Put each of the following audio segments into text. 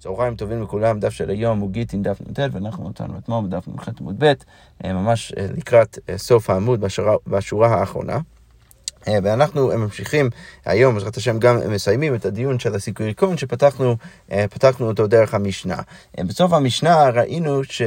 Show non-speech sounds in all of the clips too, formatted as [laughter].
צהריים טובים לכולם, דף של היום הוא גיטין דף נ"ט ואנחנו נותרנו אתמול בדף נ"ח עמוד ב', אה, ממש אה, לקראת אה, סוף העמוד בשורה, בשורה האחרונה. ואנחנו ממשיכים היום, בעזרת השם, גם מסיימים את הדיון של הסיקוריקון שפתחנו אותו דרך המשנה. בסוף המשנה ראינו ש,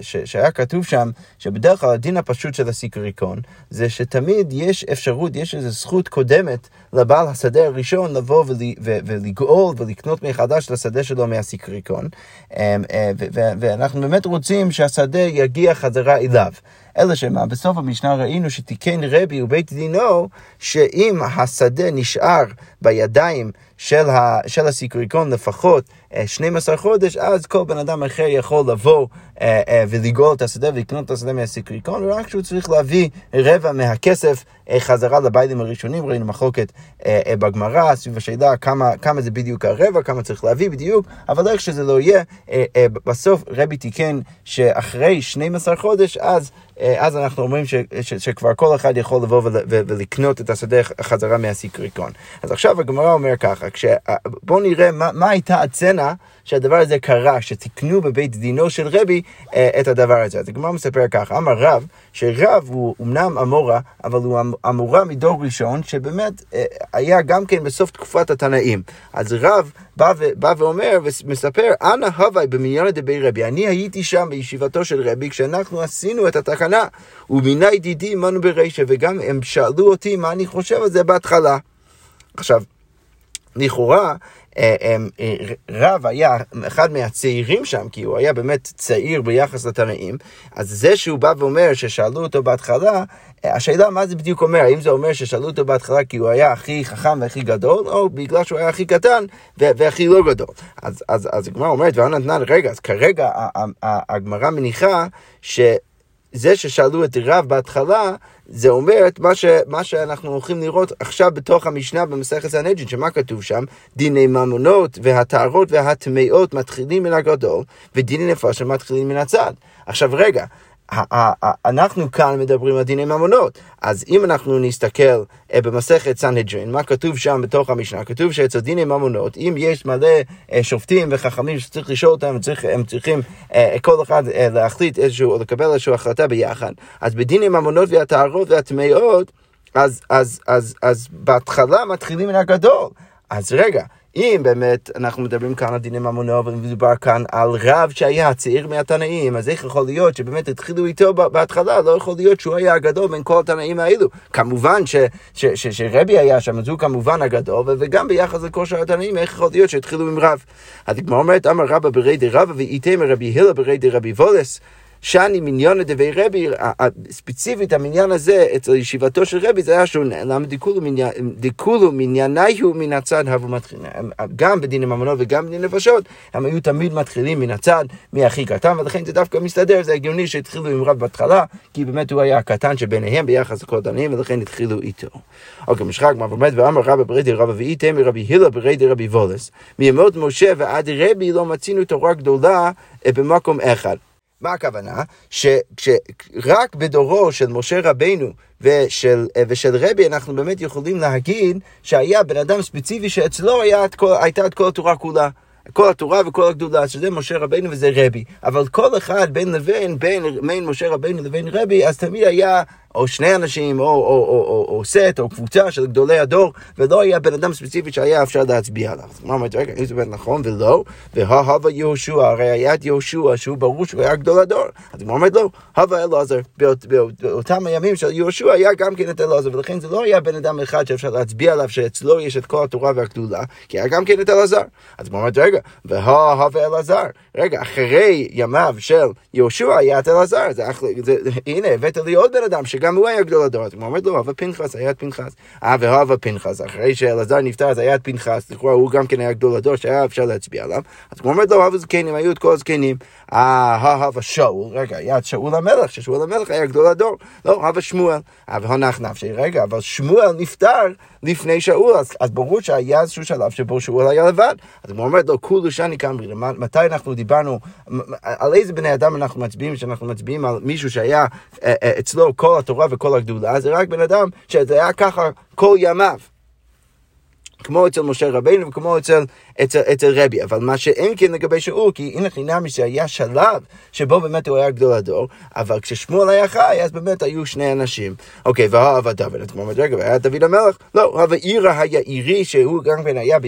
ש, שהיה כתוב שם שבדרך כלל הדין הפשוט של הסיקוריקון זה שתמיד יש אפשרות, יש איזו זכות קודמת לבעל השדה הראשון לבוא ולגאול ולקנות מחדש את השדה שלו מהסיקריקון. אמ, אה, ואנחנו באמת רוצים שהשדה יגיע חזרה אליו. אלא שמה, בסוף המשנה ראינו שתיקן רבי ובית דינו, שאם השדה נשאר בידיים של, ה, של הסיקריקון לפחות 12 אה, חודש, אז כל בן אדם אחר יכול לבוא אה, אה, ולגאול את השדה ולקנות את השדה מהסיקריקון, ורק שהוא צריך להביא רבע מהכסף חזרה לביילים הראשונים, ראינו מחלוקת בגמרא סביב השאלה כמה, כמה זה בדיוק הרבע, כמה צריך להביא בדיוק, אבל איך שזה לא יהיה, בסוף רבי תיקן שאחרי 12 חודש, אז, אז אנחנו אומרים ש, ש, שכבר כל אחד יכול לבוא ול, ולקנות את השדה חזרה מהסיקריקון. אז עכשיו הגמרא אומר ככה, כש, בואו נראה מה, מה הייתה הצנע שהדבר הזה קרה, שתיקנו בבית דינו של רבי אה, את הדבר הזה. אז הגמרא מספר ככה, אמר רב, שרב הוא אמנם אמורה, אבל הוא אמ-, אמורה מדור ראשון, שבאמת אה, היה גם כן בסוף תקופת התנאים. אז רב בא, ו, בא ואומר ומספר, אנא הווי במניין דבי רבי, אני הייתי שם בישיבתו של רבי כשאנחנו עשינו את התקנה, ומיני דידי מנו ברישא, וגם הם שאלו אותי מה אני חושב על זה בהתחלה. עכשיו, לכאורה, אה, אה, רב היה אחד מהצעירים שם, כי הוא היה באמת צעיר ביחס לתנאים, אז זה שהוא בא ואומר ששאלו אותו בהתחלה, אה, השאלה מה זה בדיוק אומר, האם זה אומר ששאלו אותו בהתחלה כי הוא היה הכי חכם והכי גדול, או בגלל שהוא היה הכי קטן והכי לא גדול. אז, אז, אז הגמרא אומרת, ואנה נתנה, רגע, אז כרגע הגמרא מניחה ש... זה ששאלו את רב בהתחלה, זה אומר את מה, ש, מה שאנחנו הולכים לראות עכשיו בתוך המשנה במסכת סנהדרין, שמה כתוב שם? דיני ממונות והטהרות והטמאות מתחילים מן הגדול, ודיני נפש מתחילים מן הצד. עכשיו רגע, אנחנו כאן מדברים על דיני ממונות, אז אם אנחנו נסתכל אה, במסכת סנהדרין, מה כתוב שם בתוך המשנה? כתוב שאצל דיני ממונות, אם יש מלא אה, שופטים וחכמים שצריך לשאול אותם, צריך, הם צריכים אה, כל אחד להחליט איזשהו, או לקבל איזושהי החלטה ביחד, אז בדיני ממונות והטהרות והטמאות, אז, אז, אז, אז, אז בהתחלה מתחילים מן הגדול. אז רגע, אם באמת אנחנו מדברים כאן על דיני ממונו ומדובר כאן על רב שהיה צעיר מהתנאים, אז איך יכול להיות שבאמת התחילו איתו בהתחלה? לא יכול להיות שהוא היה הגדול בין כל התנאים האלו. כמובן ש, ש, ש, שרבי היה שם, אז הוא כמובן הגדול, וגם ביחס לכושר התנאים, איך יכול להיות שהתחילו עם רב? אז כמו אומרת, אמר רבא ברי די רבא ואיתם רבי הילה ברי די רבי וולס. שאני מניון דבי רבי, ספציפית המניין הזה אצל ישיבתו של רבי זה היה שונה, למה דכולו מנייניהו מן הצד הבו מתחילים. גם בדיני ממונות וגם בדיני נפשות, הם היו תמיד מתחילים מן הצד, מהכי קטן, ולכן זה דווקא מסתדר, זה הגיוני שהתחילו עם רב בהתחלה, כי באמת הוא היה הקטן שביניהם ביחס לכל דנים, ולכן התחילו איתו. אוקיי, משחק מה באמת, ואמר רבא ברדי רבא ואיתם מרבי הילה ברדי רבי וולס, מימות משה ועד רבי לא מצינו תורה גדולה אה, במקום אחד. מה הכוונה? שרק בדורו של משה רבינו ושל, ושל רבי אנחנו באמת יכולים להגיד שהיה בן אדם ספציפי שאצלו את כל, הייתה את כל התורה כולה. כל התורה וכל הגדולה, שזה משה רבינו וזה רבי. אבל כל אחד בין לבין, בין, בין משה רבינו לבין רבי, אז תמיד היה או שני אנשים, או, או, או, או, או סט, או קבוצה של גדולי הדור, ולא היה בן אדם ספציפי שהיה אפשר להצביע עליו. אז מה אומרת, רגע, אם זה באמת נכון ולא, וההווה יהושע, הרי היה את יהושע, שהוא ברור שהוא היה גדול הדור. אז הוא אומר לא, הווה אלעזר, באותם הימים של יהושע היה גם כן את אלעזר, ולכן זה לא היה בן אדם אחד שאפשר להצביע עליו שאצלו יש את כל התורה והגדולה, כי היה גם כן את אלעזר. אז הוא אומר, רגע, וההווה אלעזר, רגע, אחרי ימיו של יהושע היה את אלעזר, הנה, הבאת לי עוד בן אדם שגם הוא היה גדול הדור. אז הוא אומר לו, הווה פנחס, היה את פנחס. אה, והווה פנחס, אחרי שאלעזר נפטר, אז היה את פנחס, לכאורה הוא גם כן היה גדול הדור, שהיה אפשר להצביע עליו. אז הוא אומר לו, הווה זקנים, היו את כל הזקנים. אה, הווה שאול, רגע, היה את שאול המלך, ששאול המלך היה גדול הדור. לא, הווה שמואל. אה, והונח נפשי, רגע, אבל שמואל נפטר לפני שאול, אז, אז ברור שהיה איזשהו שלב שבו שאול היה לבד. אז הוא אומר לו, כולו שאני קמרי, מתי אנחנו דיברנו, על איזה בני אדם אנחנו מצביעים, שאנחנו מצביעים על מישהו שהיה אה, אה, אצלו כל התורה וכל הגדולה, זה רק בן אדם שזה היה ככה כל ימיו. כמו אצל משה רבינו וכמו אצל, אצל, אצל רבי, אבל מה שאין כן לגבי שאול, כי הנה חינמי שהיה שלב שבו באמת הוא היה גדול הדור, אבל כששמואל היה חי, אז באמת היו שני אנשים. אוקיי, והאהבה דוד, את אומרת, רגע, והיה דוד המלך? לא, אבל עירה היעירי, שהוא גם כן היה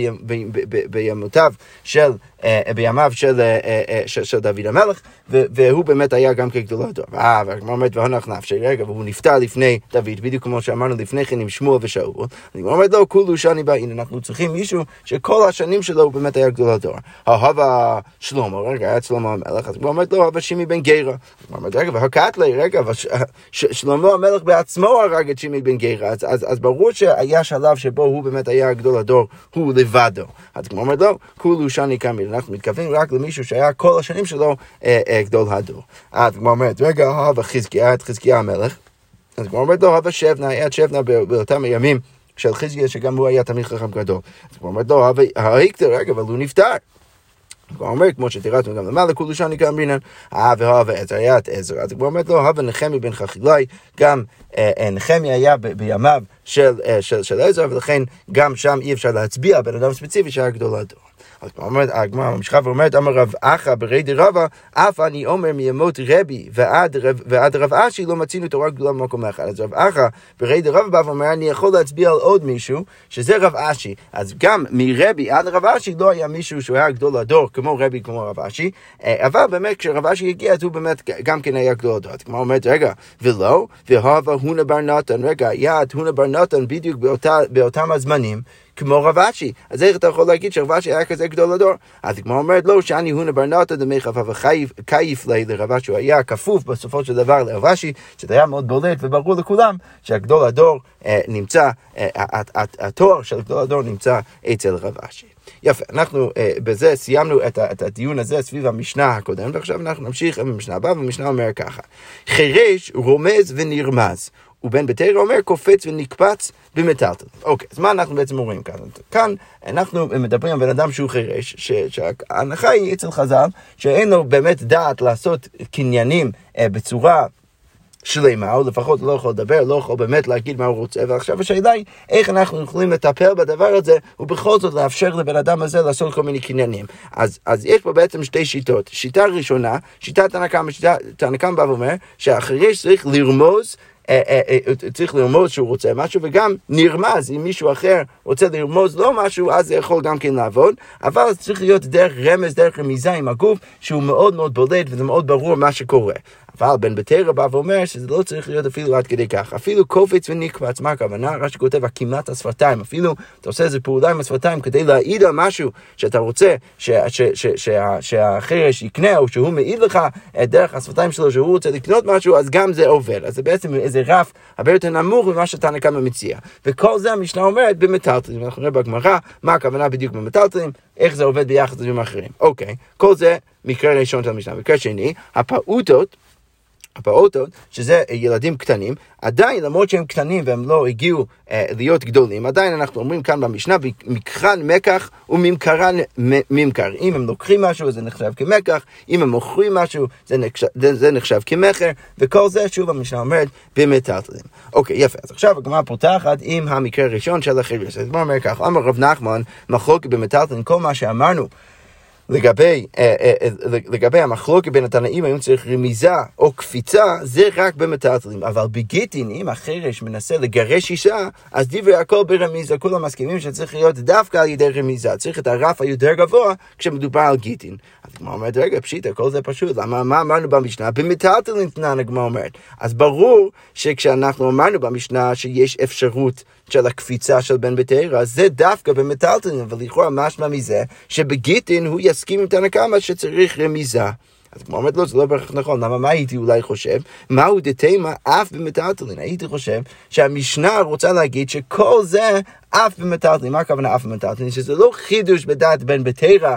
בימותיו של... אה, בימיו של, אה, אה, של, של דוד המלך, והוא באמת היה גם כגדולו הדור. אה, והגמרא אומרת, והנח נפשי, רגע, והוא נפטר לפני דוד, בדיוק כמו שאמרנו לפני כן עם שמואל ושאול. אני אומרת, לא, כולו שני בא, הנה, אנחנו צריכים מישהו שכל השנים שלו הוא באמת היה גדול הדור. אהבה שלמה, רגע, היה שלמה המלך, אז הוא אומרת, לא, אהבה שימי בן גרה. הוא אומרת, רגע, והקטלי, רגע, שלמה המלך בעצמו הרג את שימי בן גרה, אז, אז, אז ברור שהיה שלב שבו הוא באמת היה גדול הדור, הוא לבדו. אז כמו אומרת, לא, כולו שני קמי. אנחנו מתכוונים רק למישהו שהיה כל השנים שלו אה, אה, גדול הדור. אז כמו אומרת, רגע, אהבה חזקיה, את חזקיה המלך. אז כמו אומרת, לא, אהבה שבנה, היה שבנה באותם הימים. של חזקיה, שגם הוא היה תמיד חכם גדול. אז הוא אומר, לא, ההיקטר, רגע, אבל הוא נפטר. הוא אומר, כמו שתירצנו גם למעלה, כולו שני כאמרינן, אה והבה עזר, היה את עזר. אז הוא אומר, לא, הווה נחמי בן חכילאי, גם אה, נחמי היה בימיו של עזר, ולכן גם שם אי אפשר להצביע בן אדם ספציפי שהיה גדול הדור. הגמרא ממשיכה ואומרת, אמר רב אחא ברי דרבא, אף אני אומר מימות רבי ועד, רב אשי לא מצינו תורה גדולה במקום אחד. אז רב אחא ברי דרבא בא ואומר, אני יכול להצביע על עוד מישהו, שזה רב אשי. אז גם מרבי עד רב אשי לא היה מישהו שהוא היה גדול הדור, כמו רבי, כמו רב אשי, אה, אבל באמת כשרב אשי הגיע, אז הוא באמת גם כן היה גדול הדור. כמו אומרת, רגע, ולא, והווה הונה בר נתן, רגע, היה את הונה בר נתן בדיוק באותם הזמנים. כמו רב אשי. אז איך אתה יכול להגיד שרב אשי היה כזה גדול הדור? אז כמו אומרת לו, שאני הונה בר נתן דמי חפה וקייף לי לרב אשי, הוא היה כפוף בסופו של דבר לרב אשי, שזה היה מאוד בולט וברור לכולם שהגדול הדור אה, נמצא, אה, התואר של גדול הדור נמצא אצל רב אשי. יפה, אנחנו אה, בזה סיימנו את, את הדיון הזה סביב המשנה הקודמת, ועכשיו אנחנו נמשיך עם המשנה הבאה, והמשנה אומר ככה: חירש רומז ונרמז. ובן בתרא אומר קופץ ונקפץ במטלטל. אוקיי, אז מה אנחנו בעצם אומרים כאן? כאן אנחנו מדברים על בן אדם שהוא חירש, שההנחה היא אצל חז"ל, שאין לו באמת דעת לעשות קניינים אה, בצורה... שלמה, או לפחות לא יכול לדבר, לא יכול באמת להגיד מה הוא רוצה, ועכשיו השאלה היא איך אנחנו יכולים לטפל בדבר הזה, ובכל זאת לאפשר לבן אדם הזה לעשות כל מיני קניינים. אז, אז יש פה בעצם שתי שיטות. שיטה ראשונה, שיטת תנא קמא בא ואומר שהחירש צריך לרמוז צריך לרמוז שהוא רוצה משהו, וגם נרמז, אם מישהו אחר רוצה לרמוז לו משהו, אז זה יכול גם כן לעבוד, אבל צריך להיות דרך רמז, דרך רמיזה עם הגוף, שהוא מאוד מאוד בולט וזה מאוד ברור מה שקורה. אבל בן בתרא בא ואומר שזה לא צריך להיות אפילו עד כדי כך. אפילו קופץ ונקפץ, מה הכוונה? רש"י כותב, עקימת השפתיים. אפילו אתה עושה איזה פעולה עם השפתיים כדי להעיד על משהו שאתה רוצה שהחרש יקנה, או שהוא מעיד לך דרך השפתיים שלו שהוא רוצה לקנות משהו, אז גם זה עובר. אז זה בעצם איזה רף הרבה יותר נמוך ממה שתנא קמא מציע. וכל זה המשנה אומרת במטלטלים. אנחנו נראה בגמרא מה הכוונה בדיוק במטלטלים, איך זה עובד ביחד עם אחרים. אוקיי, כל זה מקרה ראשון של המשנה. מקרה שני, הפעוטות הפעוטות, שזה ילדים קטנים, עדיין, למרות שהם קטנים והם לא הגיעו אה, להיות גדולים, עדיין אנחנו אומרים כאן במשנה, מקרן מקח וממכרן ממכר. אם הם לוקחים משהו, זה נחשב כמקח, אם הם מוכרים משהו, זה נחשב, זה נחשב כמכר, וכל זה, שוב, המשנה אומרת, במטלטלים. אוקיי, יפה. אז עכשיו הגמרא פותחת עם המקרה הראשון של החיריס. אז הגמרא אומר כך, אמר רב נחמן, מחלוקת במטלטלים, כל מה שאמרנו. לגבי, אה, אה, אה, לגבי המחלוקת בין התנאים, האם צריך רמיזה או קפיצה, זה רק במטלטלים. אבל בגיטין, אם החרש מנסה לגרש אישה, אז דברי הכל ברמיזה. כולם מסכימים שצריך להיות דווקא על ידי רמיזה. צריך את הרף היותר גבוה כשמדובר על גיטין. אז הגמרא אומרת, רגע, פשיטה, כל זה פשוט. למה, מה אמרנו במשנה? במטלטלים תנן הגמרא אומרת. אז ברור שכשאנחנו אמרנו במשנה שיש אפשרות של הקפיצה של בן בתרא, זה דווקא במטלטלין, אבל לכאורה משמע מזה שבגיטין הוא יסכים עם תנא קמא שצריך רמיזה. אז כמו אומרת לו, זה לא בהכרח נכון, למה מה הייתי אולי חושב? מהו דתימה אף במטלטלין? הייתי חושב שהמשנה רוצה להגיד שכל זה אף במטלטלין. מה הכוונה אף במטלטלין? שזה לא חידוש בדעת בן בתרא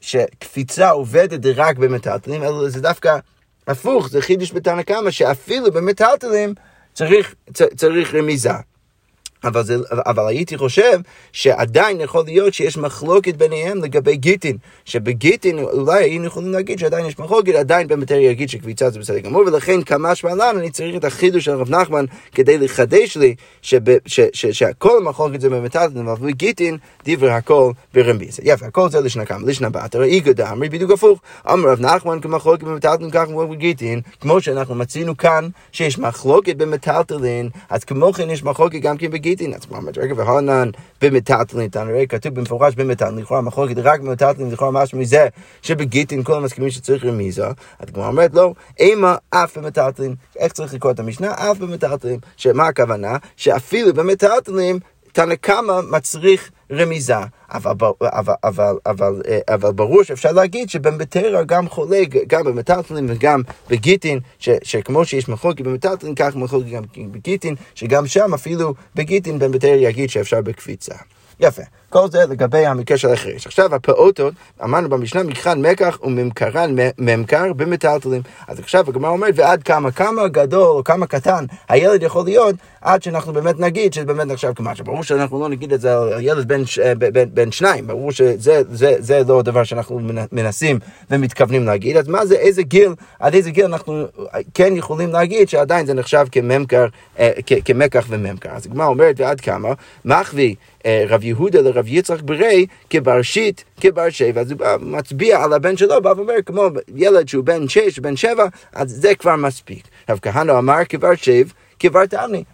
שקפיצה עובדת רק במטלטלין, אלא זה דווקא הפוך, זה חידוש בתנא קמא שאפילו במטלטלין צריך, צריך רמיזה. אבל, זה, אבל הייתי חושב שעדיין יכול להיות שיש מחלוקת ביניהם לגבי גיטין, שבגיטין אולי היינו יכולים להגיד שעדיין יש מחלוקת, עדיין במטריה יגיד שקביצה זה בסדר גמור, ולכן כמה שמלן אני צריך את החידוש של רב נחמן כדי לחדש לי שכל המחלוקת זה במטלטלין, אבל בגיטין דברי הכל ברמיזה. יפה, הכל זה לשנה כמה, לשנה בת, הרי איגוד דאמרי בדיוק הפוך. אמר רב נחמן כמחלוקת במטלטלין כך כמו בגיטין, כמו שאנחנו מצינו כאן שיש מחלוקת במטלטלין, אז כמו כן יש מחלוקת גם כן בגיטין. גיטין, אומרת, רגע והונן במטלטלין, הרי כתוב במפורש במטלטלין, לכאורה מחלוקת רק במטלטלין, לכאורה משהו מזה שבגיטין כולם מסכימים שצריך רמיזה, אז כמו אומרת לא, אימה אף במטלטלין, איך צריך לקרוא את המשנה? אף במטלטלין, שמה הכוונה? שאפילו במטלטלין תנא קמא מצריך רמיזה, אבל, אבל, אבל, אבל, אה, אבל ברור שאפשר להגיד שבמטרה גם חולה, גם במטלטלין וגם בגיטין, ש, שכמו שיש מחלוקת במטלטלין, כך מחלוקת גם בגיטין, שגם שם אפילו בגיטין במטרה יגיד שאפשר בקפיצה. יפה. כל זה לגבי המקרה של החרש. עכשיו הפעוטות, אמרנו במשנה, מכחן מקח וממכרן ממכר במטלטלים. אז עכשיו הגמרא אומרת, ועד כמה, כמה גדול או כמה קטן הילד יכול להיות, עד שאנחנו באמת נגיד שזה באמת נחשב כמשהו. ברור שאנחנו לא נגיד את זה על ילד בן, בן, בן שניים, ברור שזה זה, זה לא הדבר שאנחנו מנסים ומתכוונים להגיד. אז מה זה, איזה גיל, עד איזה גיל אנחנו כן יכולים להגיד שעדיין זה נחשב כממכר, אה, כמקח וממכר. אז הגמרא אומרת, ועד כמה, מחווי אה, רב יהודה לרב יצחק ברי כבר שיט, כבר שבע, אז הוא מצביע על הבן שלו, בא ואומר, כמו ילד שהוא בן שש, בן שבע, אז זה כבר מספיק. רב כהנא אמר כבר שב, כבר תעני,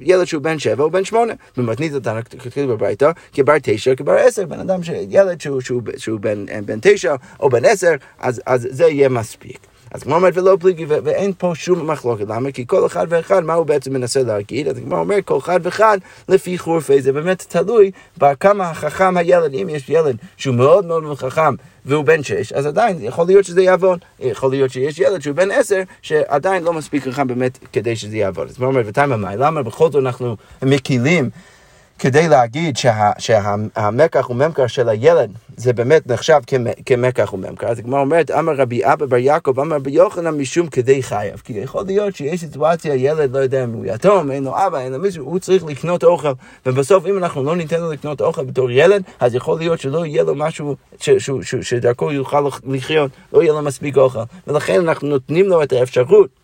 ילד שהוא בן שבע או בן שמונה. במתנית אותנו, כתוב בברייתא, כבר תשע, כבר עשר, בן אדם, ילד שהוא, שהוא, שהוא בן, בן תשע או בן עשר, אז, אז זה יהיה מספיק. אז כמו אומרת ולא פליגי, ואין פה שום מחלוקת, למה? כי כל אחד ואחד, מה הוא בעצם מנסה להגיד? אז כמו אומר, כל אחד ואחד לפי חורפי, זה באמת תלוי בכמה חכם הילד, אם יש ילד שהוא מאוד מאוד חכם והוא בן שש, אז עדיין יכול להיות שזה יעבוד. יכול להיות שיש ילד שהוא בן עשר, שעדיין לא מספיק חכם באמת כדי שזה יעבוד. אז כמו אומרת, ותימה מאי, למה בכל זאת אנחנו מקילים כדי להגיד שה, שהמקח וממכר של הילד זה באמת נחשב כמקח וממכר, אז הגמרא אומרת, אמר רבי אבא בר יעקב, אמר רבי יוחנן משום כדי חייב. כי יכול להיות שיש סיטואציה, ילד, לא יודע אם הוא יתום, אין לו אבא, אין לו מישהו, הוא צריך לקנות אוכל, ובסוף אם אנחנו לא ניתן לו לקנות אוכל בתור ילד, אז יכול להיות שלא יהיה לו משהו ש, ש, ש, שדרכו יוכל לחיות, לא יהיה לו מספיק אוכל. ולכן אנחנו נותנים לו את האפשרות.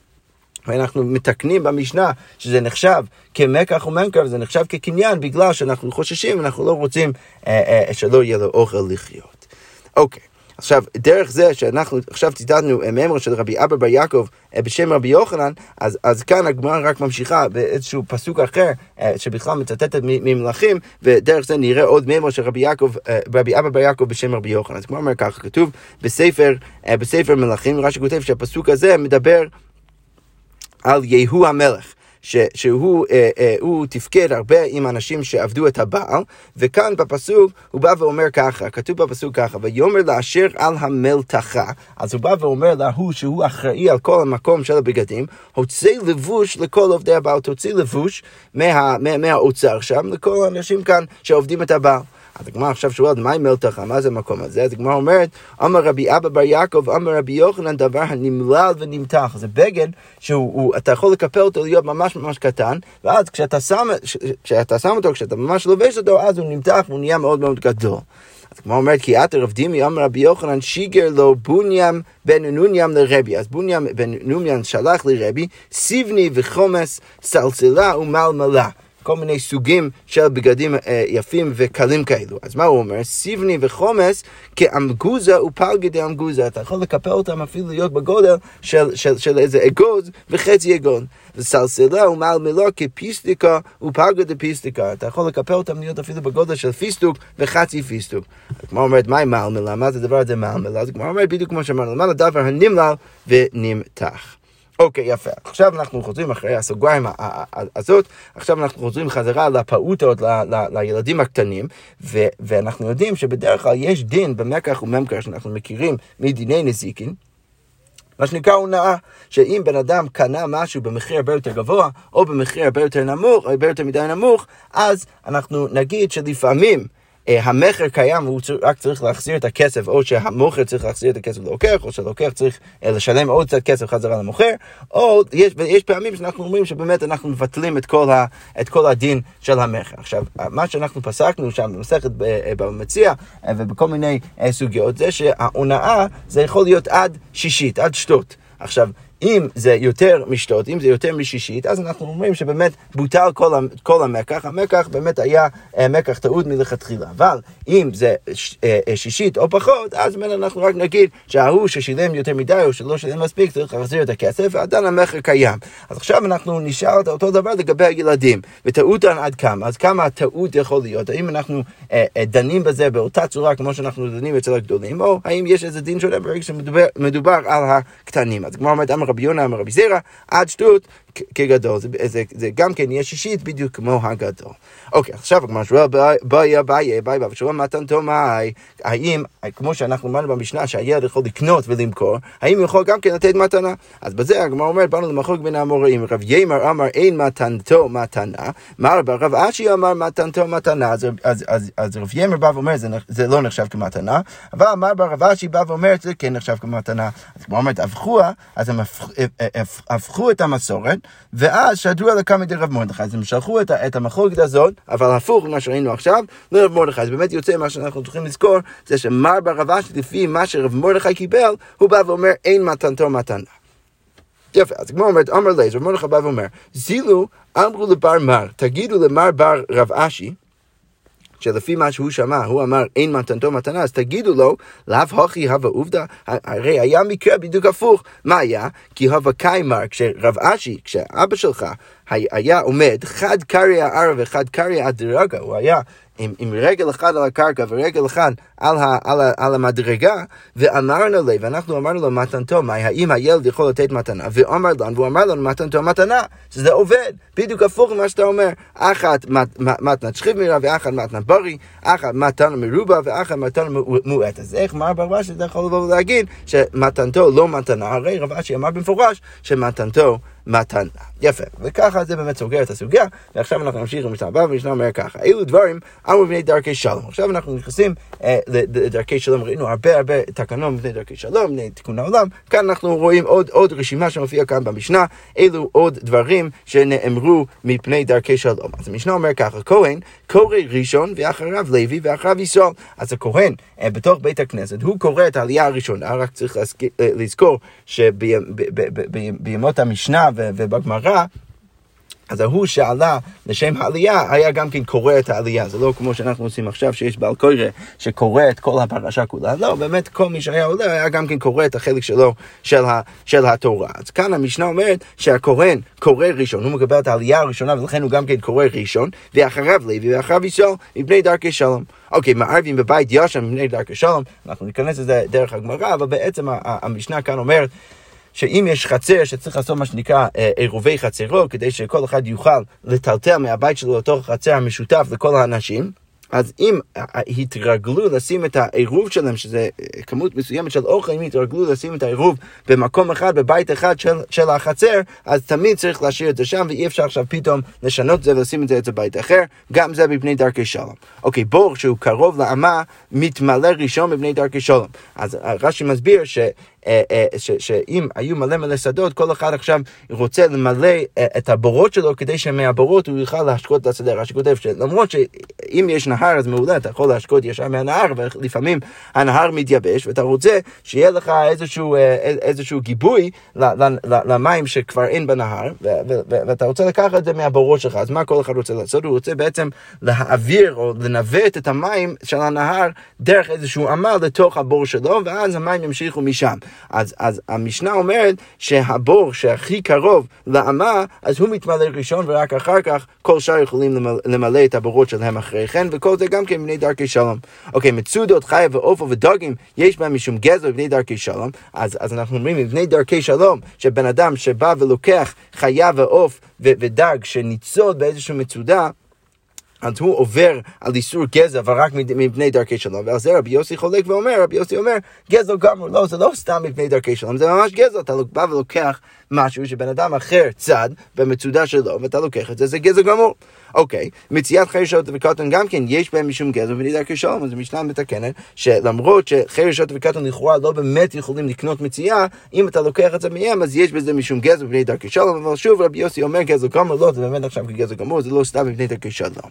ואנחנו מתקנים במשנה שזה נחשב כמקח וממכר, זה נחשב כקניין בגלל שאנחנו חוששים, אנחנו לא רוצים אה, אה, שלא יהיה לו אוכל לחיות. אוקיי. עכשיו, דרך זה שאנחנו עכשיו ציטטנו מימרה של רבי אבא בר יעקב אה, בשם רבי יוחנן, אז, אז כאן הגמרא רק ממשיכה באיזשהו פסוק אחר אה, שבכלל מצטטת ממלכים, ודרך זה נראה עוד מימרה של רבי, יעקב, אה, רבי אבא בר יעקב בשם רבי יוחנן. אז הגמרא אומר ככה, כתוב בספר, בספר מלכים, רש"י כותב שהפסוק הזה מדבר על יהוא המלך. ש, שהוא אה, אה, תפקד הרבה עם אנשים שעבדו את הבעל, וכאן בפסוק הוא בא ואומר ככה, כתוב בפסוק ככה, ויאמר לאשר על המלתחה, אז הוא בא ואומר להוא שהוא אחראי על כל המקום של הבגדים, הוצא לבוש לכל עובדי הבעל, תוציא לבוש מה, מה, מהאוצר שם לכל האנשים כאן שעובדים את הבעל. אז הגמרא עכשיו שואלת, מה עם מלתחה? מה זה המקום הזה? אז הגמרא אומרת, אמר רבי אבא בר יעקב, אמר רבי יוחנן, דבר הנמלל ונמתח. זה בגד שאתה יכול לקפל אותו להיות ממש ממש קטן, ואז כשאתה שם, כשאתה שם אותו, כשאתה ממש לובש אותו, אז הוא נמתח והוא נהיה מאוד מאוד גדול. אז כמו אומרת, כי את רב דימי אמר רבי יוחנן שיגר לו בוניאם בן נוניאם לרבי. אז בוניאם בן נוניאם שלח לרבי, סיבני וחומס סלסלה ומלמלה. כל מיני סוגים של בגדים אה, יפים וקלים כאלו. אז מה הוא אומר? סיבני וחומס כאמגוזה ופלגי דאמגוזה. אתה יכול לקפל אותם אפילו להיות בגודל של, של, של איזה אגוז וחצי אגון. וסלסלה ומלמלו כפיסטיקה ופלגה דפיסטיקה. אתה יכול לקפל אותם להיות אפילו בגודל של פיסטוק וחצי פיסטוק. כמו אומרת, מהי מלמלה? מה זה הדבר הזה מלמלה? אז כמו אומרת, בדיוק כמו שאמרנו, מה הדבר הנמלל ונמתח. אוקיי, יפה. עכשיו אנחנו חוזרים אחרי הסוגריים הזאת, עכשיו אנחנו חוזרים חזרה לפעוטות, לילדים הקטנים, ואנחנו יודעים שבדרך כלל יש דין במקח וממכר שאנחנו מכירים מדיני נזיקין. מה שנקרא הונאה, שאם בן אדם קנה משהו במחיר הרבה יותר גבוה, או במחיר הרבה יותר נמוך, הרבה יותר מדי נמוך, אז אנחנו נגיד שלפעמים המכר קיים, הוא רק צריך להחזיר את הכסף, או שהמוכר צריך להחזיר את הכסף ללוקח, או שהלוקח צריך אה, לשלם עוד קצת כסף חזרה למוכר, או יש, יש פעמים שאנחנו אומרים שבאמת אנחנו מבטלים את כל, ה, את כל הדין של המכר. עכשיו, מה שאנחנו פסקנו שם במסכת במציע ובכל מיני סוגיות, זה שההונאה זה יכול להיות עד שישית, עד שטות. עכשיו, אם זה יותר משתות, אם זה יותר משישית, אז אנחנו אומרים שבאמת בוטל כל, כל המקח, המקח באמת היה אה, מקח טעות מלכתחילה. אבל אם זה אה, אה, שישית או פחות, אז באמת אנחנו רק נגיד שההוא ששילם יותר מדי או שלא שילם מספיק צריך להחזיר את הכסף, ועדיין המכר קיים. אז עכשיו אנחנו נשאל את אותו דבר לגבי הילדים, וטעות עד כמה, אז כמה הטעות יכול להיות, האם אנחנו דנים בזה באותה צורה כמו שאנחנו דנים אצל הגדולים, או האם יש איזה דין שונה ברגע שמדובר על הקטנים. אז כמו אומרת, אמר רבי יונה, אמר רבי זירא, עד שטות כגדול. זה, זה, זה גם כן יהיה שישית בדיוק כמו הגדול. אוקיי, עכשיו הגמרא שואל, באי אביי, באי באי, ושואל מתנתו מאי, האם, כמו שאנחנו אמרנו במשנה, שהילד יכול לקנות ולמכור, האם הוא יכול גם כן לתת מתנה? אז בזה הגמרא אומרת, באנו למחוק בין האמוראים, רב יימר אמר אין מתנתו מתנה, מה רב אשי אמר מתנתו מתנה, אז, אז, אז, אז רב יימר בא ואומר, זה, זה לא נחשב כמתנה, אבל אמר רב אשי בא ואומר, זה כן נחשב כמתנה. אז הגמרא אומרת, הפכוה, אז הם הפכו את המסורת, ואז שדרו על הקמא דרב מרדכי, אז הם שלחו את, את המחלוקת הזאת, אבל הפוך ממה שראינו עכשיו, לרב מרדכי. אז באמת יוצא מה שאנחנו צריכים לזכור, זה שמר ברבש, לפי מה שרב מרדכי קיבל, הוא בא ואומר, אין מתנתו מתנה. יפה, אז כמו אומרת, אמר לי, רב מרדכי בא ואומר, זילו אמרו לבר מר, תגידו למר בר רב אשי, שלפי מה שהוא שמע, הוא אמר אין מתנתו מתנה, אז תגידו לו, לאו הכי הווה עובדה, הרי היה מקרה בדיוק הפוך. מה היה? כי הווה קיימר, כשרב אשי, כשאבא שלך היה עומד חד קריא הערב וחד קריא הדרגה, הוא היה עם, עם רגל אחד על הקרקע ורגל אחד על, ה, על, ה, על המדרגה, ואמרנו לי, ואנחנו אמרנו לו מתנתו, מה, האם הילד יכול לתת מתנה? ואמר לנו, והוא אמר לנו מתנתו מתנה, שזה עובד, בדיוק הפוך ממה שאתה אומר, אחת מתנת שכיב מירה ואחת מתנת ברי, אחת מתנה מרובה ואחת מתנה מועט. אז איך מה ברבש אתה יכול לבוא ולהגיד שמתנתו לא מתנה? הרי רב אשי אמר במפורש שמתנתו מתנה. יפה, וככה זה באמת סוגר את הסוגיה, ועכשיו אנחנו נמשיך למשנה הבאה, והמשנה אומר ככה, אילו דברים אמרו בני דרכי שלום. עכשיו אנחנו נכנסים אה, לדרכי שלום, ראינו הרבה הרבה תקנון בני דרכי שלום, בני תיקון העולם, כאן אנחנו רואים עוד, עוד רשימה שמופיעה כאן במשנה, אילו עוד דברים שנאמרו מפני דרכי שלום. אז המשנה אומר ככה, כהן קורא ראשון ואחריו לוי ואחריו ישראל. אז הכהן אה, בתוך בית הכנסת, הוא קורא את העלייה הראשונה, רק צריך אה, לזכור שבימות המשנה ובגמרא, אז ההוא שעלה לשם העלייה היה גם כן קורא את העלייה, זה לא כמו שאנחנו עושים עכשיו שיש בעל קורא שקורא את כל הפרשה כולה, לא, באמת כל מי שהיה עולה היה גם כן קורא את החלק שלו של, ה, של התורה. אז כאן המשנה אומרת שהכהן קורא ראשון, הוא מקבל את העלייה הראשונה ולכן הוא גם כן קורא ראשון, ואחריו לוי ואחריו ישראל מפני דרכי שלום. אוקיי, מערבים בבית ישן מפני דרכי שלום, אנחנו ניכנס לזה דרך הגמרא, אבל בעצם המשנה כאן אומרת שאם יש חצר שצריך לעשות מה שנקרא אה, עירובי חצרו, כדי שכל אחד יוכל לטלטל מהבית שלו לתוך החצר המשותף לכל האנשים, אז אם התרגלו לשים את העירוב שלהם, שזה אה, כמות מסוימת של אוכל, אם התרגלו לשים את העירוב במקום אחד, בבית אחד של, של החצר, אז תמיד צריך להשאיר את זה שם, ואי אפשר עכשיו פתאום לשנות את זה ולשים את זה אצל בית אחר, גם זה מפני דרכי שלום. אוקיי, בור שהוא קרוב לאמה, מתמלא ראשון מפני דרכי שלום. אז רש"י מסביר ש... אה, אה, שאם היו מלא מלא שדות, כל אחד עכשיו רוצה למלא אה, את הבורות שלו כדי שמהבורות הוא יוכל להשקות את השדה. רש"י כותב שלמרות שאם יש נהר אז מעולה, אתה יכול להשקות ישר מהנהר, ולפעמים הנהר מתייבש, ואתה רוצה שיהיה לך איזשהו, איזשהו גיבוי למים שכבר אין בנהר, ואתה רוצה לקחת את זה מהבורות שלך, אז מה כל אחד רוצה לעשות? הוא רוצה בעצם להעביר או לנווט את המים של הנהר דרך איזשהו עמל לתוך הבור שלו, ואז המים ימשיכו משם. אז, אז המשנה אומרת שהבור שהכי קרוב לאמה, אז הוא מתמלא ראשון ורק אחר כך כל שאר יכולים למלא, למלא את הבורות שלהם אחרי כן, וכל זה גם כן בני דרכי שלום. אוקיי, מצודות, חיה ועופו ודגים, יש בהם משום גזר בני דרכי שלום, אז, אז אנחנו אומרים מבני דרכי שלום, שבן אדם שבא ולוקח חיה ועוף ודג שניצוד באיזושהי מצודה, אז הוא עובר על איסור גזע, אבל רק מפני דרכי שלום, ועל זה רבי יוסי חולק ואומר, רבי יוסי אומר, גזע גמור, לא, זה לא סתם מפני דרכי שלום, זה ממש גזע, אתה בא ולוקח משהו שבן אדם אחר צד במצודה שלו, ואתה לוקח את זה, זה גזע גמור. אוקיי, מציאת חרשות וקטון גם כן, יש בהם משום גזע ובני דרכי שלום, אז המשנה מתקנת, שלמרות שחרשות וקטון לכאורה לא באמת יכולים לקנות מציאה, אם אתה לוקח את זה מהם, אז יש בזה משום גזע ובני דרכי שלום, אבל שוב רבי יוסי אומר גזע גמור, לא, זה באמת עכשיו כגזע גמור, זה לא סתם בבני דרכי שלום.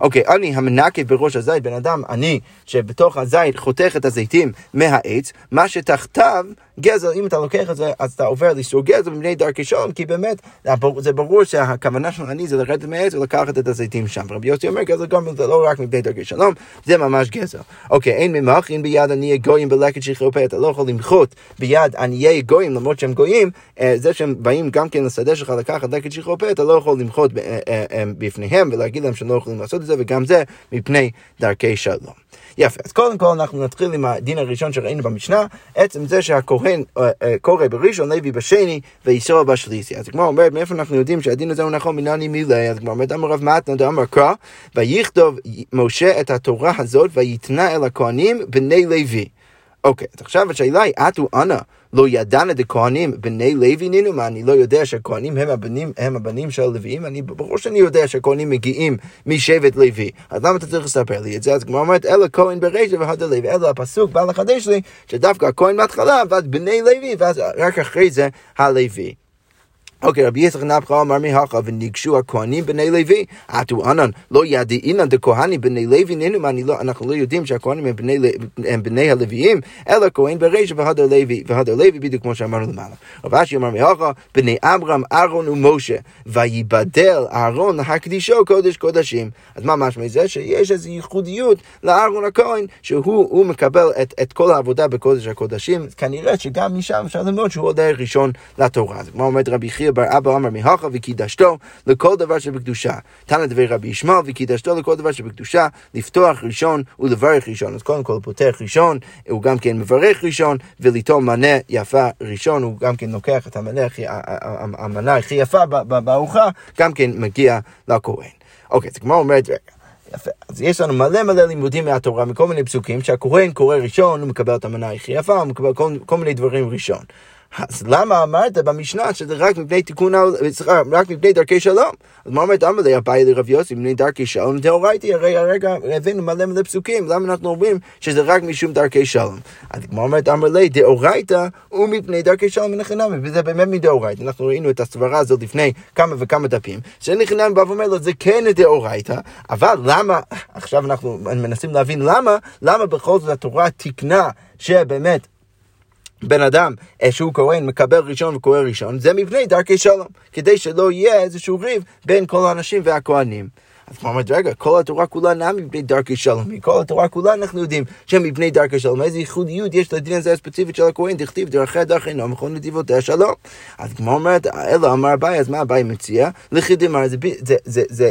אוקיי, אני המנקב בראש הזית, בן אדם, אני, שבתוך הזית חותך את הזיתים מהעץ, מה שתחתיו גזל, אם אתה לוקח את זה, אז אתה עובר לאיסור גזל מבני דרכי שלום, כי באמת, זה ברור שהכוונה של אני זה לרדת מהעץ ולקחת את הזיתים שם. רבי יוסי אומר, גזל גם זה לא רק מבני דרכי שלום, זה ממש גזל. אוקיי, אין ממחין ביד עניי גויים בלקט שכחו פה, אתה לא יכול למחות ביד עניי גויים, למרות שהם גויים, אה, זה שהם באים גם כן לשדה שלך לקחת לקט שכחו פה, אתה לא יכול למחות אה, אה, בפניהם ולהגיד להם שהם לא יכולים לעשות את זה, וגם זה מפני דרכי שלום. יפה, אז קודם כל אנחנו נתחיל עם הדין הראשון שראינו במשנה, עצם זה שהכהן אה, אה, קורא בראשון, לוי בשני וישראל בשלישי. אז כמו אומרת, מאיפה אנחנו יודעים שהדין הזה הוא נכון מנני מילי, אז כמו אומרת, אמר רב מתנה דאמר קרא, ויכתוב משה את התורה הזאת ויתנה אל הכהנים בני לוי. אוקיי, אז עכשיו השאלה היא, אתו אנא. לא ידענה דכהנים בני לוי נינו, מה אני לא יודע שהכהנים הם הבנים, הם הבנים של הלוויים? אני, ברור שאני יודע שהכהנים מגיעים משבט לוי, אז למה אתה צריך לספר לי את זה? אז כמו אומרת, אלא כהן ברישא והדה לוי, אלא הפסוק בא לחדש לי, שדווקא הכהן בהתחלה, ואז בני לוי, ואז רק אחרי זה הלוי. אוקיי, רבי יצחק נפחא אמר מהכה וניגשו הכהנים בני לוי, עטו ענן, לא ידעינן דכהנים בני לוי, נינו, לא, אנחנו לא יודעים שהכהנים הם בני, הלוויים, אלא כהן ברישא והדר לוי, והדר לוי בדיוק כמו שאמרנו למעלה. רב אשי אמר מהכה, בני אברהם, אהרון ומשה, ויבדל אהרון להקדישו קודש קודשים. אז מה משמע זה? שיש איזו ייחודיות לאהרון הכהן, שהוא מקבל את, כל העבודה בקודש הקודשים, כנראה שגם משם אפשר ללמוד שהוא עולה ראשון לתורה. אז כמו אומרת רבי חייא בר אבא אמר מהכה וקידשתו לכל דבר שבקדושה. תנא דברי רבי ישמעאל וקידשתו לכל דבר שבקדושה, לפתוח ראשון ולברך ראשון. אז קודם כל פותח ראשון, הוא גם כן מברך ראשון, וליטול מנה יפה ראשון, הוא גם כן לוקח את המנה, המנה הכי יפה בארוחה, גם כן מגיע לכהן. אוקיי, אז כמו אומרת, רגע. יפה. אז יש לנו מלא מלא לימודים מהתורה, מכל מיני פסוקים, שהכהן קורא ראשון, הוא מקבל את המנה הכי יפה, הוא מקבל כל, כל מיני דברים ראשון. אז למה אמרת במשנה שזה רק מפני תיקון, סליחה, רק מפני דרכי שלום? אז מה אומרת אמר לי, אביי לרב יוסי, מפני דרכי שלום דאורייתי, הרי הרגע הבאנו מלא מלא פסוקים, למה אנחנו אומרים שזה רק משום דרכי שלום? אז כמו אומרת אמר לי, דאורייתא ומפני דרכי שלום מן וזה באמת מדאורייתא, אנחנו ראינו את הסברה הזאת לפני כמה וכמה דפים, שאין לי חינם בא ואומר לו, זה כן דאורייתא, אבל למה, עכשיו אנחנו מנסים להבין למה, למה בכל זאת התורה תיקנה שבאמת בן אדם אה, שהוא כהן מקבל ראשון וקורא ראשון, זה מבנה דרכי שלום, כדי שלא יהיה איזשהו ריב בין כל האנשים והכהנים. אז כמו אומרת, רגע, כל התורה כולה נעה מבני דרכי שלום. מכל התורה כולה אנחנו יודעים שהם מבני דרכי שלום. איזה ייחודיות יש לדין הזה הספציפית של הכהן, דכתיב דרכי דרכי נועם וכל נתיבותיה שלום. אז כמו אומרת, אלא אמר אביי, אז מה אביי מציע? לכי דמר,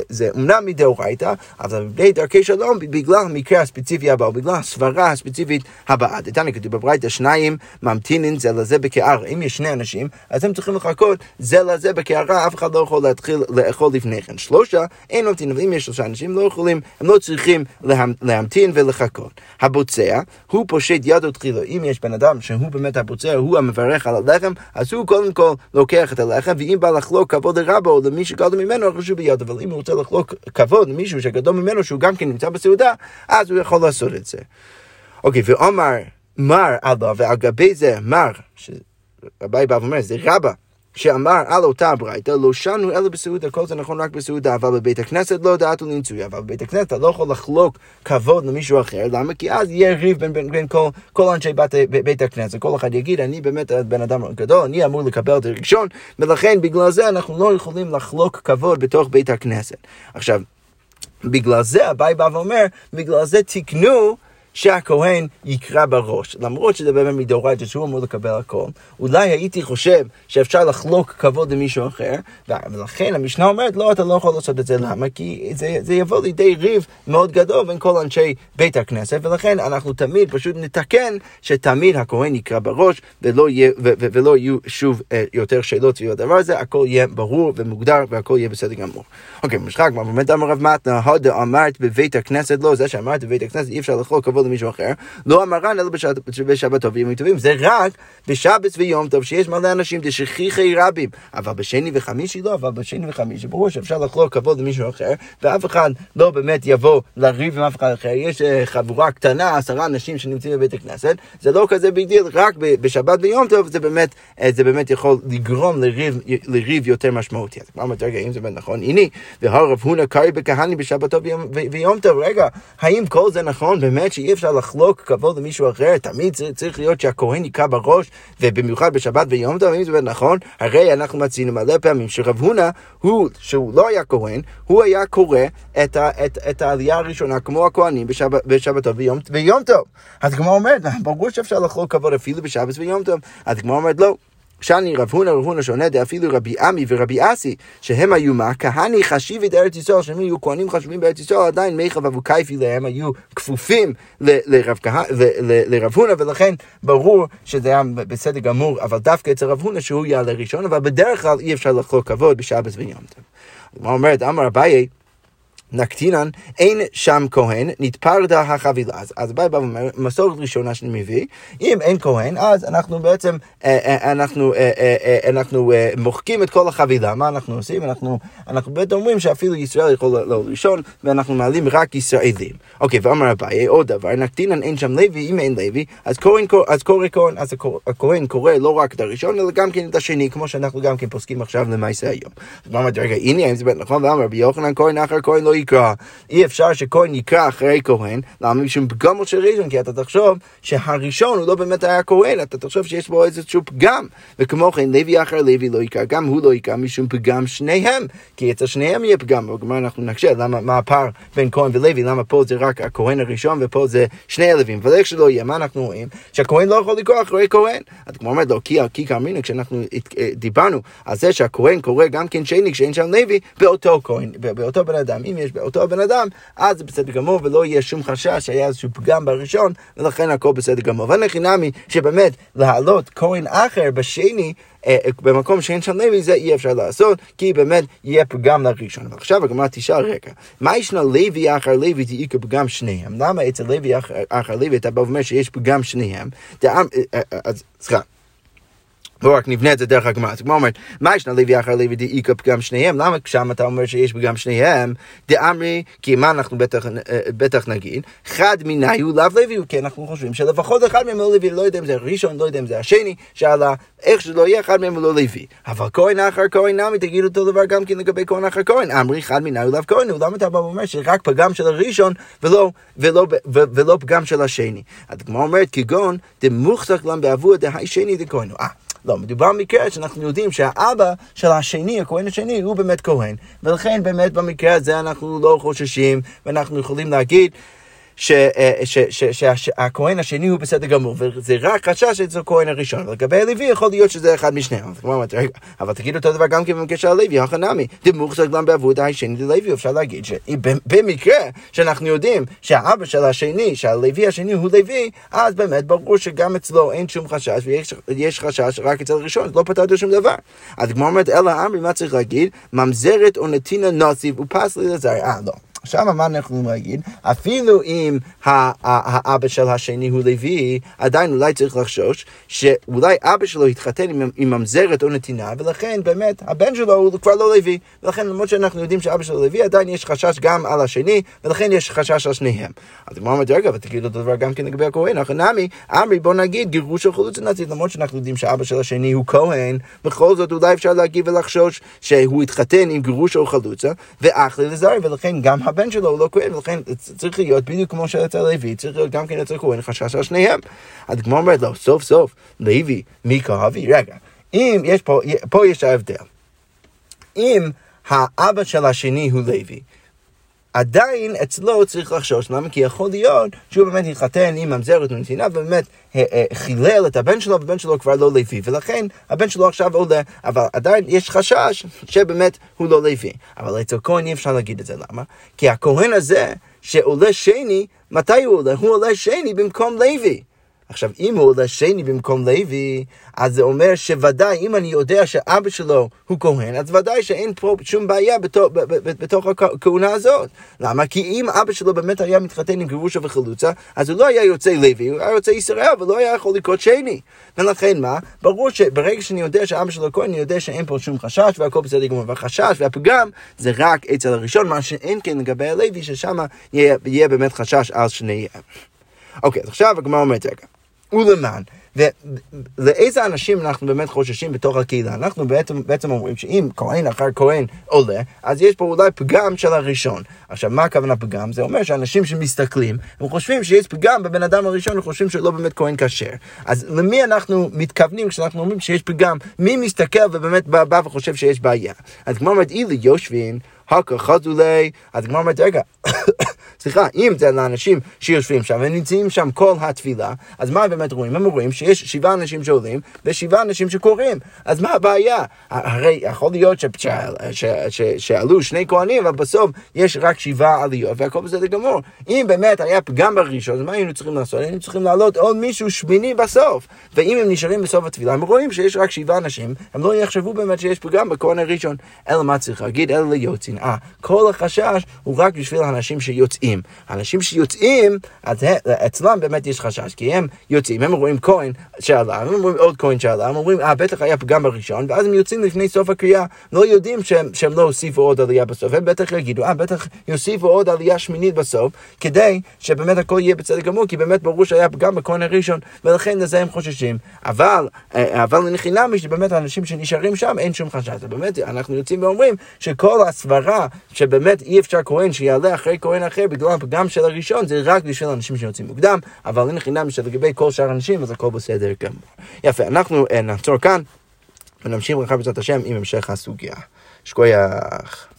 זה אומנם מדאורייתא, אבל מבני דרכי שלום בגלל המקרה הספציפי הבא, בגלל הסברה הספציפית הבאה. דתניא כתוב בברייתא, שניים ממתינין זה לזה בקערה. אם יש שני אנשים, אז הם צריכים לחכות זה לזה בקערה, אף אחד לא יכול להתחיל לאכול לפני כן. שלושה, אין ממתינים. אם יש שלושה אנשים, לא יכולים, הם לא צריכים להמתין ולחכות. הבוצע, הוא פושט ידו תחילה. אם יש בן אדם שהוא באמת הבוצע, הוא המברך על הלחם, אז הוא קודם כל לוקח את הלחם, ואם בא לחלוק כבוד לרבו למי שגדול ממנו, רשום ביד. אבל אם הוא רוצה לחלוק כבוד למישהו שגדול ממנו, שהוא גם כן נמצא בסעודה, אז הוא יכול לעשות את זה. אוקיי, ועומר מר עליו, ועל גבי זה מר, שרבי בא ואומר, זה רבה. שאמר על אותה הברייתא, לא שנו אלא בסעודה, כל זה נכון רק בסעודה, אבל בבית הכנסת לא דעתו לנצוי, אבל בבית הכנסת אתה לא יכול לחלוק כבוד למישהו אחר, למה? כי אז יהיה ריב בין, בין, בין כל, כל אנשי בית, בית הכנסת, כל אחד יגיד, אני באמת בן אדם גדול, אני אמור לקבל את הראשון, ולכן בגלל זה אנחנו לא יכולים לחלוק כבוד בתוך בית הכנסת. עכשיו, בגלל זה אביי בא ואומר, בגלל זה תקנו שהכהן יקרא בראש, למרות שזה באמת מדאורייתא שהוא אמור לקבל הכל, אולי הייתי חושב שאפשר לחלוק כבוד למישהו אחר, ולכן המשנה אומרת, לא, אתה לא יכול לעשות את זה, למה? כי זה, זה יבוא לידי ריב מאוד גדול בין כל אנשי בית הכנסת, ולכן אנחנו תמיד פשוט נתקן שתמיד הכהן יקרא בראש, ולא, יהיה, ו, ו, ולא יהיו שוב אה, יותר שאלות סביב הדבר הזה, הכל יהיה ברור ומוגדר, והכל יהיה בסדר גמור. אוקיי, משחק, מה באמת אמר רב מתנה, הא דאמרת בבית הכנסת, לא, זה שאמרת בבית הכנסת, אי אפשר לחלוק כבוד למישהו אחר, לא אמרן אלא בשבתות וימים טובים, זה רק בשבת ויום טוב, שיש מלא אנשים דשכיחי רבים, אבל בשני וחמישי לא, אבל בשני וחמישי, ברור שאפשר לחלוק כבוד למישהו אחר, ואף אחד לא באמת יבוא לריב עם אף אחד אחר, יש אה, חבורה קטנה, עשרה אנשים שנמצאים בבית הכנסת, זה לא כזה big deal, רק בשבת ויום טוב, זה באמת, אה, זה באמת יכול לגרום לריב, לריב יותר משמעותי. אז כבר אומרת, רגע, אם זה באמת נכון, הנה, והרב הונא קרעי בכהני בשבתו ויום טוב, רגע, האם כל זה נכון? באמת אפשר לחלוק כבוד למישהו אחר? תמיד צריך להיות שהכהן יקרא בראש, ובמיוחד בשבת ויום טוב, האם זה נכון? הרי אנחנו מצינו מלא פעמים שרב הונא, הוא, שהוא לא היה כהן, הוא היה קורא את, את, את העלייה הראשונה כמו הכהנים בשבת, בשבתו ויום, ויום טוב. אז כמו אומרת, ברור שאפשר לחלוק כבוד אפילו בשבת ויום טוב. אז הגמרא אומרת, לא. שאני רב הונא רב הונא שונה דאפילו רבי אמי ורבי אסי שהם היו מה? כהני חשיבי דארץ ישראל שהם היו כהנים חשובים בארץ ישראל עדיין מיכף הוו כייפי ליה היו כפופים לרב הונא ולכן ברור שזה היה בסדר גמור אבל דווקא אצל רב הונא שהוא יעלה ראשון אבל בדרך כלל אי אפשר לחלוק כבוד בשבת ויום טוב. הוא אומרת אמר אביי נקטינן, אין שם כהן, נתפרדה החבילה. אז, אז אביי בא ואומר, מסורת ראשונה שאני מביא, אם אין כהן, אז אנחנו בעצם, אה, אה, אנחנו, אה, אנחנו מוחקים את כל החבילה. מה אנחנו עושים? אנחנו, אנחנו בעצם אומרים שאפילו ישראל יכול לעלות ראשון, ואנחנו מעלים רק ישראלים. אוקיי, ואמר אביי, עוד דבר, נקטינן אין שם לוי, אם אין לוי, אז כהן, אז קורא כהן, אז הכהן קורא לא רק את הראשון, אלא גם כן את השני, כמו שאנחנו גם כן פוסקים עכשיו למעשה היום. אז אמרתי, רגע, הנה, האם זה באמת נכון? ואמר, רבי יוחנן כהן אחר כהן לא יקרא. אי אפשר שכהן יקרא אחרי כהן, למה משום פגמו של ראשון? כי אתה תחשוב שהראשון הוא לא באמת היה כהן, אתה תחשוב שיש בו איזשהו פגם. וכמו כן, לוי אחר לוי לא יקרא, גם הוא לא יקרא משום פגם שניהם, כי אצל שניהם יהיה פגם. בגמרא אנחנו נקשה, למה, מה הפער בין כהן ולוי, למה פה זה רק הכהן הראשון ופה זה שני הלווים. אבל איך שלא יהיה, מה אנחנו רואים? שהכהן לא יכול לקרוא אחרי כהן. אז כמו אומרת לו, כי, כי כאמרינו, כשאנחנו אה, דיברנו על זה שהכהן קורא גם כן שני כשאין שם לוי, באותו כהן, באותו בן אדם. אם יש באותו בן אדם, אז זה בסדר גמור ולא יהיה שום חשש שהיה איזשהו פגם בראשון, ולכן הכל בסדר גמור. ואנכי נמי, שבאמת להעלות כהן אחר בשני, אה, במקום שאין שם לוי, זה אי אפשר לעשות, כי באמת יהיה פגם לראשון. ועכשיו הגמרא תשאל, רגע, מה ישנה לוי אחר לוי תהיי כפגם שניהם? למה אצל לוי אחר לוי אתה בא ואומר שיש פגם שניהם? אה, אה, אז סליחה. לא רק נבנה את זה דרך הגמרא. אז כמו אומרת, מה ישנה לוי אחר לוי דאיכא פגם שניהם? למה שם אתה אומר שיש פגם שניהם? דאמרי, כי מה אנחנו בטח, אה, בטח נגיד? חד מיני הוא לאו לוי, כי אנחנו חושבים שלפחות אחד מהם לא לוי, לא יודע אם זה הראשון, לא יודע אם זה השני, שעל איך שלא יהיה, אחד מהם לא לוי. אבל כהן אחר כהן נמי, תגיד אותו דבר גם כן לגבי כהן אחר כהן. אמרי, חד מיני הוא לאו כהן, למה אתה בא ואומר שרק פגם של הראשון ולא, ולא, ולא, ולא פגם של השני? הדגמר אומרת, כגון דמוחזק להם בעבור דהי שני דכהן. אה, לא, מדובר במקרה שאנחנו יודעים שהאבא של השני, הכהן השני, הוא באמת כהן. ולכן באמת במקרה הזה אנחנו לא חוששים, ואנחנו יכולים להגיד שהכהן השני הוא בסדר גמור, וזה רק חשש אצל הכהן הראשון. ולגבי הלוי יכול להיות שזה אחד משניהם. אבל תגיד אותו דבר גם כן במקשר הלוי, החנמי. דמוכסק גם בעבודה השני ללוי, אפשר להגיד שבמקרה שאנחנו יודעים שהאבא של השני, שהלוי השני הוא לוי, אז באמת ברור שגם אצלו אין שום חשש, ויש חשש רק אצל הראשון, לא פתרת שום דבר. אז כמו אומרת, אלא אמרי, מה צריך להגיד? ממזרת או נתינה נוסיף ופסלי לזר. אה, לא. עכשיו מה אנחנו יכולים להגיד? אפילו אם האבא של השני הוא לוי, עדיין אולי צריך לחשוש שאולי אבא שלו התחתן עם, ממזרת או נתינה, ולכן באמת הבן שלו הוא כבר לא לוי. ולכן למרות שאנחנו יודעים שאבא שלו לוי, עדיין יש חשש גם על השני, ולכן יש חשש על שניהם. אז הוא אומר, רגע, ותגיד אותו דבר גם כן לגבי הכהן, אחרי נמי, אמרי בוא נגיד גירוש או חלוצה נאצית, למרות שאנחנו יודעים שאבא של השני הוא כהן, בכל זאת אולי אפשר להגיב ולחשוש שהוא התחתן עם גירוש או חלוצה, ואחלה לזר, ולכן גם הבן שלו הוא לא כהן, ולכן צריך להיות בדיוק כמו שאצל לוי, צריך להיות גם כן אצל כהן חשש על שניהם. הדגמר אומרת לו, סוף סוף, לוי, מי כאבי? רגע, אם יש פה, פה יש ההבדל. אם האבא של השני הוא לוי, עדיין אצלו צריך לחשוש, למה? כי יכול להיות שהוא באמת התחתן עם ממזרת ונתינה ובאמת אה, אה, חילל את הבן שלו, והבן שלו כבר לא לוי, ולכן הבן שלו עכשיו עולה, אבל עדיין יש חשש שבאמת הוא לא לוי. אבל אצל כהן אי אפשר להגיד את זה, למה? כי הכהן הזה שעולה שני, מתי הוא עולה? הוא עולה שני במקום לוי. עכשיו, אם הוא עולה שני במקום לוי, אז זה אומר שוודאי, אם אני יודע שאבא שלו הוא כהן, אז ודאי שאין פה שום בעיה בתוך, בתוך הכהונה הזאת. למה? כי אם אבא שלו באמת היה מתחתן עם גרושה וחלוצה, אז הוא לא היה יוצא לוי, הוא היה יוצא ישראל, ולא היה יכול לקרות שני. ולכן מה? ברור שברגע שאני יודע שאבא שלו כהן, אני יודע שאין פה שום חשש, והכל בסדר גמור. והחשש והפגם זה רק אצל הראשון, מה שאין כן לגבי הלוי, ששם יהיה, יהיה באמת חשש על שניהם. אוקיי, אז עכשיו הגמרא אומרת, רגע. ולמען. ולאיזה אנשים אנחנו באמת חוששים בתוך הקהילה? אנחנו בעצם, בעצם אומרים שאם כהן אחר כהן עולה, אז יש פה אולי פגם של הראשון. עכשיו, מה הכוונה פגם? זה אומר שאנשים שמסתכלים, הם חושבים שיש פגם בבן אדם הראשון, הם חושבים שלא באמת כהן כשר. אז למי אנחנו מתכוונים כשאנחנו אומרים שיש פגם? מי מסתכל ובאמת בא, בא וחושב שיש בעיה? אז כמו אומרת, אילי יושבין, הקא חזולי, אז הגמרא אומרת, רגע, [coughs] סליחה, אם זה לאנשים שיושבים שם ונמצאים שם כל התפילה, אז מה באמת רואים? הם רואים שיש שבעה אנשים שעולים ושבעה אנשים שקוראים. אז מה הבעיה? הרי יכול להיות שעלו שני כהנים, אבל בסוף יש רק שבעה עליות והכל בסדר גמור. אם באמת היה פגם בראשון, אז מה היינו צריכים לעשות? היינו צריכים לעלות עוד מישהו שמיני בסוף. ואם הם נשארים בסוף התפילה, הם רואים שיש רק שבעה אנשים, הם לא יחשבו באמת שיש פגם בכהן הראשון. אלא מה צריך להגיד? אלא להיות שנאה. כל החשש הוא רק בשביל האנשים שיוצאים. אנשים שיוצאים, אז אצלם באמת יש חשש, כי הם יוצאים, הם רואים כהן שעלה, הם רואים עוד כהן שעלה, הם אומרים, אה, בטח היה פגם בראשון, ואז הם יוצאים לפני סוף הקריאה, לא יודעים שהם, שהם לא הוסיפו עוד עלייה בסוף, הם בטח יגידו, אה, בטח יוסיפו עוד עלייה שמינית בסוף, כדי שבאמת הכל יהיה בסדר גמור, כי באמת ברור שהיה פגם בכהן הראשון, ולכן לזה הם חוששים. אבל, אה, אבל לחינם, שבאמת האנשים שנשארים שם, אין שום חשש. באמת, אנחנו יוצאים ואומרים שכל הסברה שבאמת אי אפשר כהן שיעלה אחרי כהן אחר בגלל הפגם של הראשון, זה רק בשביל אנשים שיוצאים מוקדם, אבל אין חינם שלגבי כל שאר האנשים, אז הכל בסדר גמור. יפה, אנחנו uh, נעצור כאן ונמשיך לך בעזרת השם עם המשך הסוגיה. שכוייח.